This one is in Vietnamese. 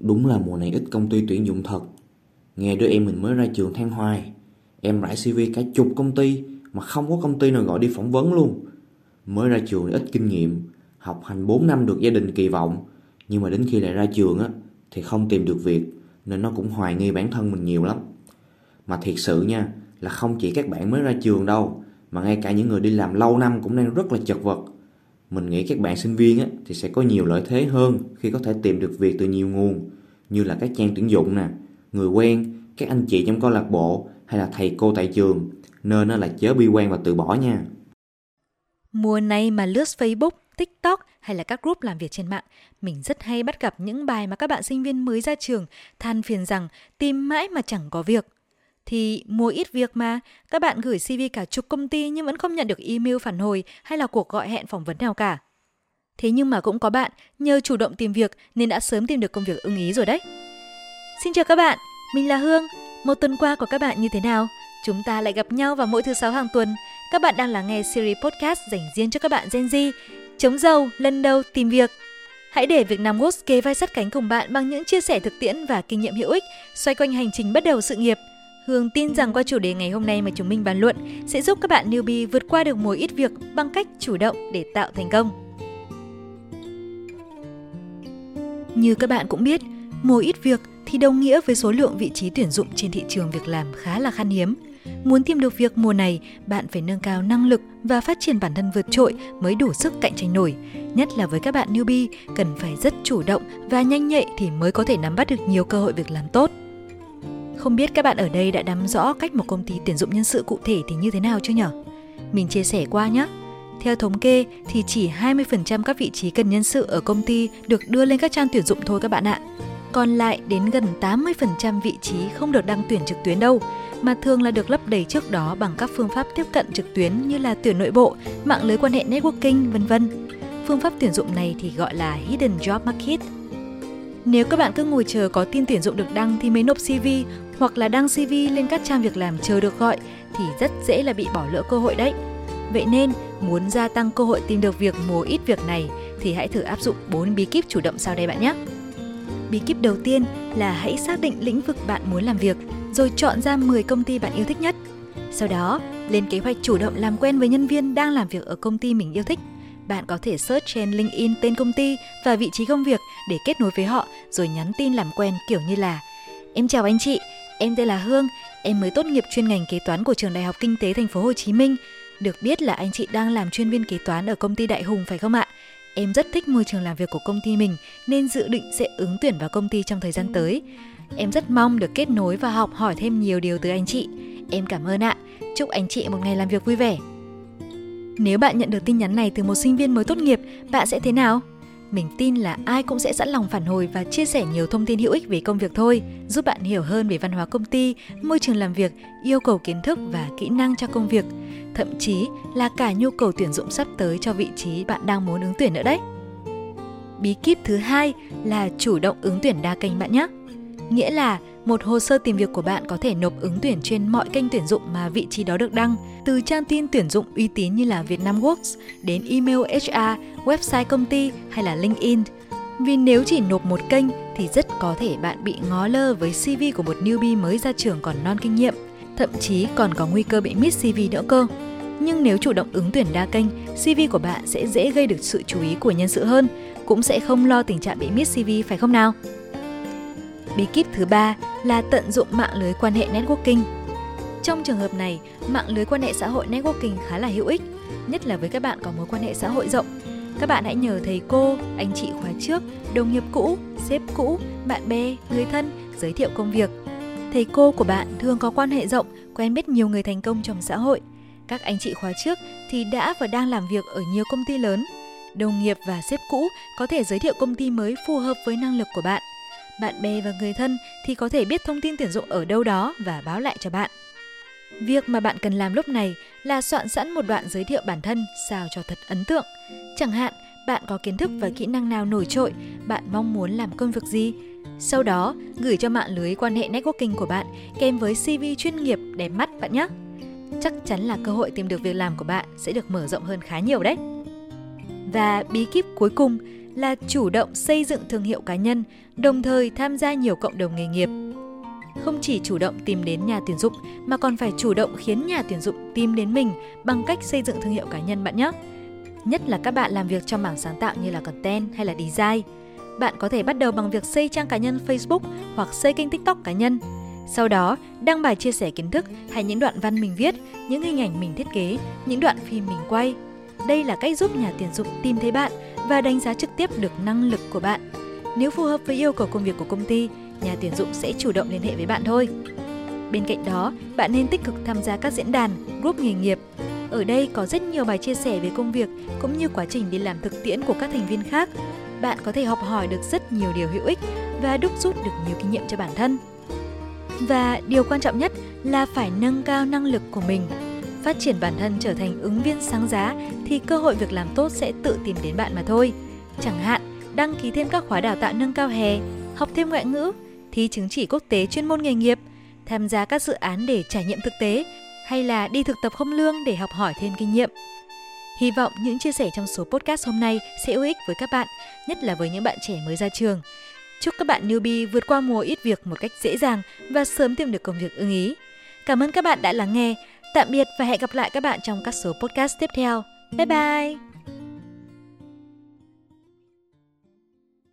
Đúng là mùa này ít công ty tuyển dụng thật. Nghe đứa em mình mới ra trường than hoài. Em rải CV cả chục công ty mà không có công ty nào gọi đi phỏng vấn luôn. Mới ra trường ít kinh nghiệm, học hành 4 năm được gia đình kỳ vọng, nhưng mà đến khi lại ra trường á thì không tìm được việc nên nó cũng hoài nghi bản thân mình nhiều lắm. Mà thiệt sự nha, là không chỉ các bạn mới ra trường đâu, mà ngay cả những người đi làm lâu năm cũng đang rất là chật vật. Mình nghĩ các bạn sinh viên á, thì sẽ có nhiều lợi thế hơn khi có thể tìm được việc từ nhiều nguồn, như là các trang tuyển dụng nè, người quen, các anh chị trong câu lạc bộ hay là thầy cô tại trường, nên nó là chớ bi quan và từ bỏ nha. Mùa này mà lướt Facebook, TikTok hay là các group làm việc trên mạng, mình rất hay bắt gặp những bài mà các bạn sinh viên mới ra trường than phiền rằng tìm mãi mà chẳng có việc. Thì mua ít việc mà, các bạn gửi CV cả chục công ty nhưng vẫn không nhận được email phản hồi hay là cuộc gọi hẹn phỏng vấn nào cả. Thế nhưng mà cũng có bạn nhờ chủ động tìm việc nên đã sớm tìm được công việc ưng ý rồi đấy. Xin chào các bạn, mình là Hương. Một tuần qua của các bạn như thế nào? Chúng ta lại gặp nhau vào mỗi thứ sáu hàng tuần. Các bạn đang lắng nghe series podcast dành riêng cho các bạn Gen Z. Chống giàu lần đầu tìm việc. Hãy để việc Nam Works kê vai sát cánh cùng bạn bằng những chia sẻ thực tiễn và kinh nghiệm hữu ích xoay quanh hành trình bắt đầu sự nghiệp. Hương tin rằng qua chủ đề ngày hôm nay mà chúng mình bàn luận sẽ giúp các bạn newbie vượt qua được mùa ít việc bằng cách chủ động để tạo thành công. Như các bạn cũng biết, mùa ít việc thì đồng nghĩa với số lượng vị trí tuyển dụng trên thị trường việc làm khá là khan hiếm. Muốn tìm được việc mùa này, bạn phải nâng cao năng lực và phát triển bản thân vượt trội mới đủ sức cạnh tranh nổi. Nhất là với các bạn newbie, cần phải rất chủ động và nhanh nhạy thì mới có thể nắm bắt được nhiều cơ hội việc làm tốt. Không biết các bạn ở đây đã nắm rõ cách một công ty tuyển dụng nhân sự cụ thể thì như thế nào chưa nhở? Mình chia sẻ qua nhé. Theo thống kê thì chỉ 20% các vị trí cần nhân sự ở công ty được đưa lên các trang tuyển dụng thôi các bạn ạ. Còn lại đến gần 80% vị trí không được đăng tuyển trực tuyến đâu, mà thường là được lấp đầy trước đó bằng các phương pháp tiếp cận trực tuyến như là tuyển nội bộ, mạng lưới quan hệ networking, vân vân. Phương pháp tuyển dụng này thì gọi là Hidden Job Market. Nếu các bạn cứ ngồi chờ có tin tuyển dụng được đăng thì mới nộp CV hoặc là đăng CV lên các trang việc làm chờ được gọi thì rất dễ là bị bỏ lỡ cơ hội đấy. Vậy nên, muốn gia tăng cơ hội tìm được việc mùa ít việc này thì hãy thử áp dụng 4 bí kíp chủ động sau đây bạn nhé. Bí kíp đầu tiên là hãy xác định lĩnh vực bạn muốn làm việc, rồi chọn ra 10 công ty bạn yêu thích nhất. Sau đó, lên kế hoạch chủ động làm quen với nhân viên đang làm việc ở công ty mình yêu thích. Bạn có thể search trên LinkedIn tên công ty và vị trí công việc để kết nối với họ rồi nhắn tin làm quen kiểu như là Em chào anh chị, em tên là Hương, em mới tốt nghiệp chuyên ngành kế toán của trường Đại học Kinh tế Thành phố Hồ Chí Minh. Được biết là anh chị đang làm chuyên viên kế toán ở công ty Đại Hùng phải không ạ? Em rất thích môi trường làm việc của công ty mình nên dự định sẽ ứng tuyển vào công ty trong thời gian tới. Em rất mong được kết nối và học hỏi thêm nhiều điều từ anh chị. Em cảm ơn ạ. Chúc anh chị một ngày làm việc vui vẻ. Nếu bạn nhận được tin nhắn này từ một sinh viên mới tốt nghiệp, bạn sẽ thế nào? Mình tin là ai cũng sẽ sẵn lòng phản hồi và chia sẻ nhiều thông tin hữu ích về công việc thôi, giúp bạn hiểu hơn về văn hóa công ty, môi trường làm việc, yêu cầu kiến thức và kỹ năng cho công việc, thậm chí là cả nhu cầu tuyển dụng sắp tới cho vị trí bạn đang muốn ứng tuyển nữa đấy. Bí kíp thứ hai là chủ động ứng tuyển đa kênh bạn nhé. Nghĩa là một hồ sơ tìm việc của bạn có thể nộp ứng tuyển trên mọi kênh tuyển dụng mà vị trí đó được đăng, từ trang tin tuyển dụng uy tín như là Vietnam Works đến email HR, website công ty hay là LinkedIn. Vì nếu chỉ nộp một kênh thì rất có thể bạn bị ngó lơ với CV của một newbie mới ra trường còn non kinh nghiệm, thậm chí còn có nguy cơ bị miss CV nữa cơ. Nhưng nếu chủ động ứng tuyển đa kênh, CV của bạn sẽ dễ gây được sự chú ý của nhân sự hơn, cũng sẽ không lo tình trạng bị miss CV phải không nào? Bí kíp thứ ba là tận dụng mạng lưới quan hệ networking. Trong trường hợp này, mạng lưới quan hệ xã hội networking khá là hữu ích, nhất là với các bạn có mối quan hệ xã hội rộng. Các bạn hãy nhờ thầy cô, anh chị khóa trước, đồng nghiệp cũ, sếp cũ, bạn bè, người thân giới thiệu công việc. Thầy cô của bạn thường có quan hệ rộng, quen biết nhiều người thành công trong xã hội. Các anh chị khóa trước thì đã và đang làm việc ở nhiều công ty lớn. Đồng nghiệp và sếp cũ có thể giới thiệu công ty mới phù hợp với năng lực của bạn – bạn bè và người thân thì có thể biết thông tin tuyển dụng ở đâu đó và báo lại cho bạn. Việc mà bạn cần làm lúc này là soạn sẵn một đoạn giới thiệu bản thân sao cho thật ấn tượng. Chẳng hạn, bạn có kiến thức và kỹ năng nào nổi trội, bạn mong muốn làm công việc gì. Sau đó, gửi cho mạng lưới quan hệ networking của bạn kèm với CV chuyên nghiệp đẹp mắt bạn nhé. Chắc chắn là cơ hội tìm được việc làm của bạn sẽ được mở rộng hơn khá nhiều đấy. Và bí kíp cuối cùng là chủ động xây dựng thương hiệu cá nhân, đồng thời tham gia nhiều cộng đồng nghề nghiệp. Không chỉ chủ động tìm đến nhà tuyển dụng mà còn phải chủ động khiến nhà tuyển dụng tìm đến mình bằng cách xây dựng thương hiệu cá nhân bạn nhé. Nhất là các bạn làm việc trong mảng sáng tạo như là content hay là design. Bạn có thể bắt đầu bằng việc xây trang cá nhân Facebook hoặc xây kênh TikTok cá nhân. Sau đó, đăng bài chia sẻ kiến thức hay những đoạn văn mình viết, những hình ảnh mình thiết kế, những đoạn phim mình quay. Đây là cách giúp nhà tuyển dụng tìm thấy bạn và đánh giá trực tiếp được năng lực của bạn. Nếu phù hợp với yêu cầu công việc của công ty, nhà tuyển dụng sẽ chủ động liên hệ với bạn thôi. Bên cạnh đó, bạn nên tích cực tham gia các diễn đàn, group nghề nghiệp. Ở đây có rất nhiều bài chia sẻ về công việc cũng như quá trình đi làm thực tiễn của các thành viên khác. Bạn có thể học hỏi được rất nhiều điều hữu ích và đúc rút được nhiều kinh nghiệm cho bản thân. Và điều quan trọng nhất là phải nâng cao năng lực của mình. Phát triển bản thân trở thành ứng viên sáng giá thì cơ hội việc làm tốt sẽ tự tìm đến bạn mà thôi. Chẳng hạn, đăng ký thêm các khóa đào tạo nâng cao hè, học thêm ngoại ngữ, thi chứng chỉ quốc tế chuyên môn nghề nghiệp, tham gia các dự án để trải nghiệm thực tế hay là đi thực tập không lương để học hỏi thêm kinh nghiệm. Hy vọng những chia sẻ trong số podcast hôm nay sẽ hữu ích với các bạn, nhất là với những bạn trẻ mới ra trường. Chúc các bạn newbie vượt qua mùa ít việc một cách dễ dàng và sớm tìm được công việc ưng ý. Cảm ơn các bạn đã lắng nghe. Tạm biệt và hẹn gặp lại các bạn trong các số podcast tiếp theo. Bye bye!